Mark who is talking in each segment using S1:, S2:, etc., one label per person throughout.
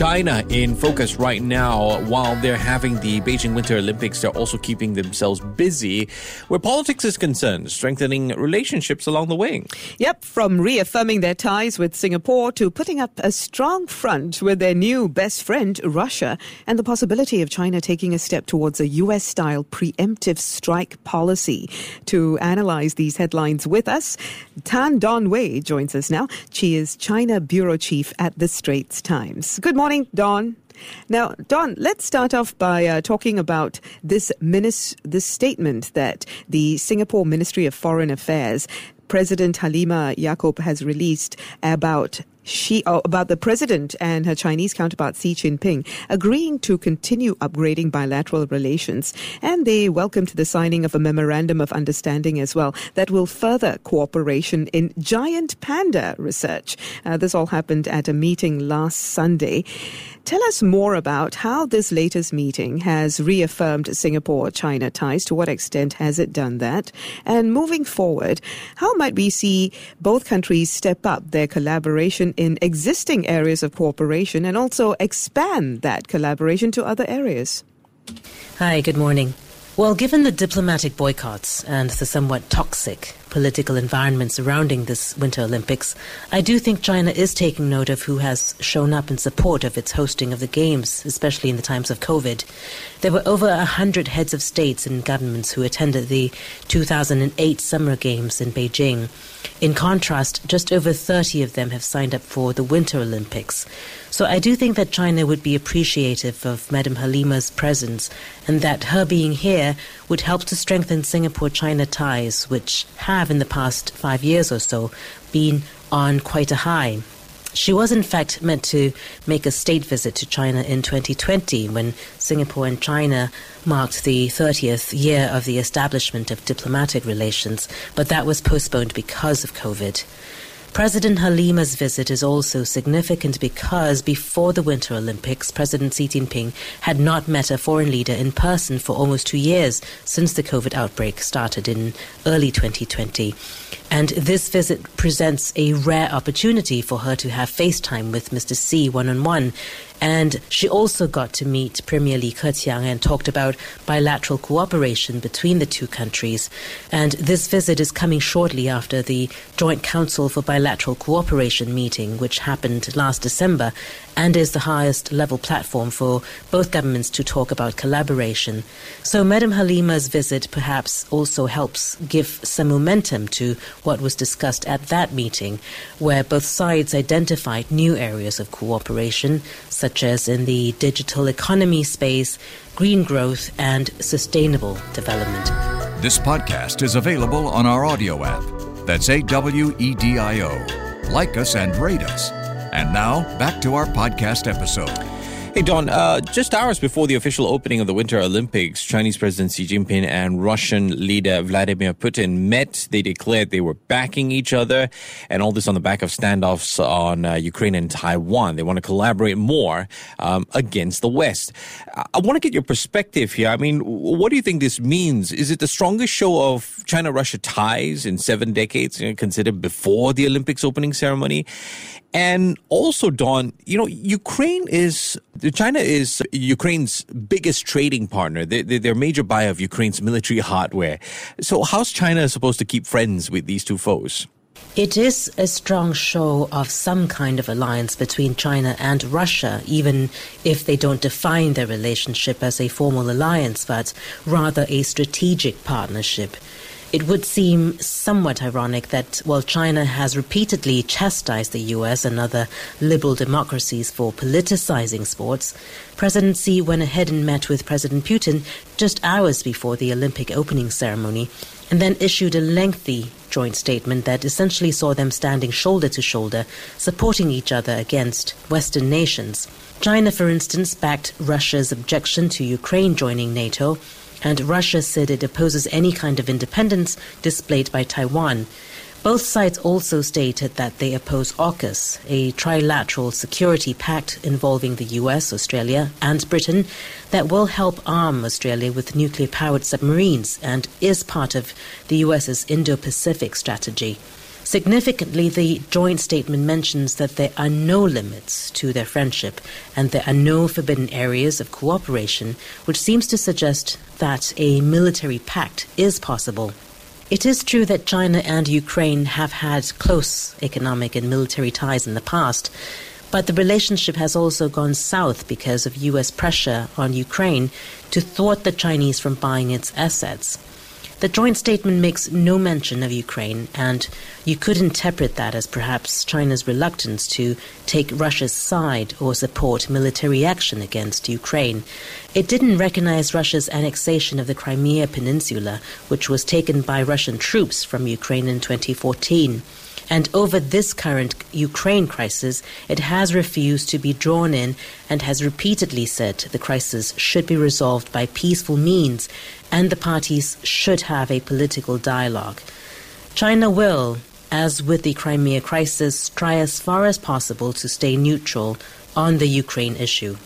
S1: China in focus right now. While they're having the Beijing Winter Olympics, they're also keeping themselves busy where politics is concerned, strengthening relationships along the way.
S2: Yep, from reaffirming their ties with Singapore to putting up a strong front with their new best friend, Russia, and the possibility of China taking a step towards a US style preemptive strike policy. To analyze these headlines with us, Tan Dawn Wei joins us now. She is China Bureau Chief at the Straits Times. Good morning morning, Dawn. Now, Dawn, let's start off by uh, talking about this minis- this statement that the Singapore Ministry of Foreign Affairs President Halimah Yacob has released about she oh, about the president and her Chinese counterpart Xi Jinping agreeing to continue upgrading bilateral relations, and they welcomed the signing of a memorandum of understanding as well that will further cooperation in giant panda research. Uh, this all happened at a meeting last Sunday. Tell us more about how this latest meeting has reaffirmed Singapore China ties. To what extent has it done that? And moving forward, how might we see both countries step up their collaboration in existing areas of cooperation and also expand that collaboration to other areas?
S3: Hi, good morning. Well, given the diplomatic boycotts and the somewhat toxic political environment surrounding this Winter Olympics, I do think China is taking note of who has shown up in support of its hosting of the Games, especially in the times of COVID. There were over a hundred heads of states and governments who attended the 2008 Summer Games in Beijing. In contrast, just over 30 of them have signed up for the Winter Olympics. So I do think that China would be appreciative of Madam Halimah's presence and that her being here would help to strengthen Singapore China ties, which have in the past five years or so been on quite a high. She was, in fact, meant to make a state visit to China in 2020 when Singapore and China marked the 30th year of the establishment of diplomatic relations, but that was postponed because of COVID. President Halimah's visit is also significant because before the Winter Olympics, President Xi Jinping had not met a foreign leader in person for almost two years since the COVID outbreak started in early 2020. And this visit presents a rare opportunity for her to have FaceTime with Mr. Xi one on one and she also got to meet Premier Li Keqiang and talked about bilateral cooperation between the two countries. And this visit is coming shortly after the Joint Council for Bilateral Cooperation meeting, which happened last December and is the highest level platform for both governments to talk about collaboration. So, Madam Halimah's visit perhaps also helps give some momentum to what was discussed at that meeting, where both sides identified new areas of cooperation, such as in the digital economy space, green growth, and sustainable development.
S4: This podcast is available on our audio app. That's A W E D I O. Like us and rate us. And now, back to our podcast episode.
S1: Hey, Dawn, uh, just hours before the official opening of the Winter Olympics, Chinese President Xi Jinping and Russian leader Vladimir Putin met. They declared they were backing each other, and all this on the back of standoffs on uh, Ukraine and Taiwan. They want to collaborate more um, against the West. I, I want to get your perspective here. I mean, what do you think this means? Is it the strongest show of China Russia ties in seven decades, you know, considered before the Olympics opening ceremony? And also, Dawn, you know, Ukraine is, China is Ukraine's biggest trading partner. They, they, they're a major buyer of Ukraine's military hardware. So, how's China supposed to keep friends with these two foes?
S3: It is a strong show of some kind of alliance between China and Russia, even if they don't define their relationship as a formal alliance, but rather a strategic partnership. It would seem somewhat ironic that while China has repeatedly chastised the US and other liberal democracies for politicizing sports, President Xi went ahead and met with President Putin just hours before the Olympic opening ceremony and then issued a lengthy joint statement that essentially saw them standing shoulder to shoulder, supporting each other against Western nations. China, for instance, backed Russia's objection to Ukraine joining NATO and Russia said it opposes any kind of independence displayed by Taiwan. Both sides also stated that they oppose AUKUS, a trilateral security pact involving the US, Australia, and Britain that will help arm Australia with nuclear powered submarines and is part of the US's Indo Pacific strategy. Significantly, the joint statement mentions that there are no limits to their friendship and there are no forbidden areas of cooperation, which seems to suggest that a military pact is possible. It is true that China and Ukraine have had close economic and military ties in the past, but the relationship has also gone south because of US pressure on Ukraine to thwart the Chinese from buying its assets. The joint statement makes no mention of Ukraine, and you could interpret that as perhaps China's reluctance to take Russia's side or support military action against Ukraine. It didn't recognize Russia's annexation of the Crimea Peninsula, which was taken by Russian troops from Ukraine in 2014. And over this current Ukraine crisis, it has refused to be drawn in and has repeatedly said the crisis should be resolved by peaceful means and the parties should have a political dialogue. China will, as with the Crimea crisis, try as far as possible to stay neutral on the Ukraine issue.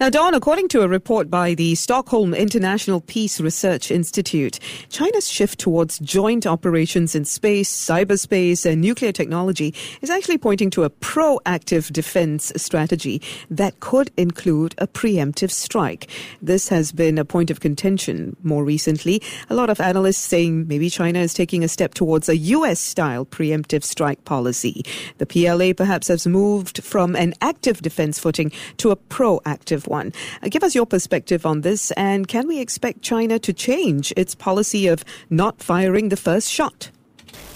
S2: Now, Dawn, according to a report by the Stockholm International Peace Research Institute, China's shift towards joint operations in space, cyberspace, and nuclear technology is actually pointing to a proactive defense strategy that could include a preemptive strike. This has been a point of contention more recently. A lot of analysts saying maybe China is taking a step towards a U.S. style preemptive strike policy. The PLA perhaps has moved from an active defense footing to a proactive one. Uh, give us your perspective on this, and can we expect China to change its policy of not firing the first shot?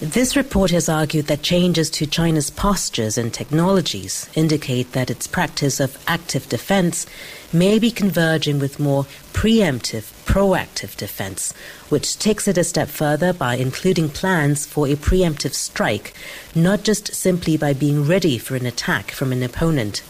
S3: This report has argued that changes to China's postures and technologies indicate that its practice of active defense may be converging with more preemptive, proactive defense, which takes it a step further by including plans for a preemptive strike, not just simply by being ready for an attack from an opponent.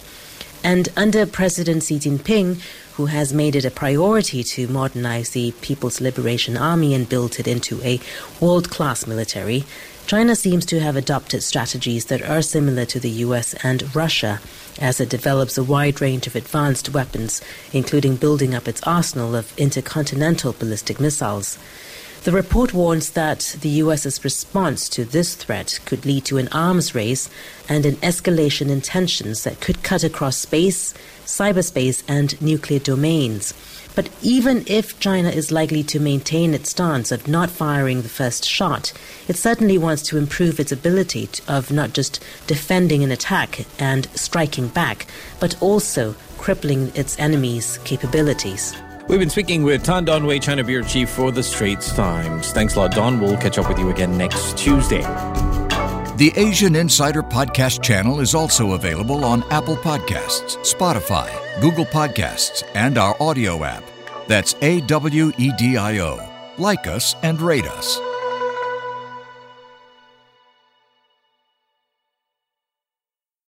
S3: And under President Xi Jinping, who has made it a priority to modernize the People's Liberation Army and build it into a world class military, China seems to have adopted strategies that are similar to the US and Russia as it develops a wide range of advanced weapons, including building up its arsenal of intercontinental ballistic missiles. The report warns that the US's response to this threat could lead to an arms race and an escalation in tensions that could cut across space, cyberspace, and nuclear domains. But even if China is likely to maintain its stance of not firing the first shot, it certainly wants to improve its ability to, of not just defending an attack and striking back, but also crippling its enemies' capabilities.
S1: We've been speaking with Tan Dawn Wei, China Bureau Chief for the Straits Times. Thanks a lot, Dawn. We'll catch up with you again next Tuesday.
S4: The Asian Insider Podcast channel is also available on Apple Podcasts, Spotify, Google Podcasts, and our audio app. That's A W E D I O. Like us and rate us.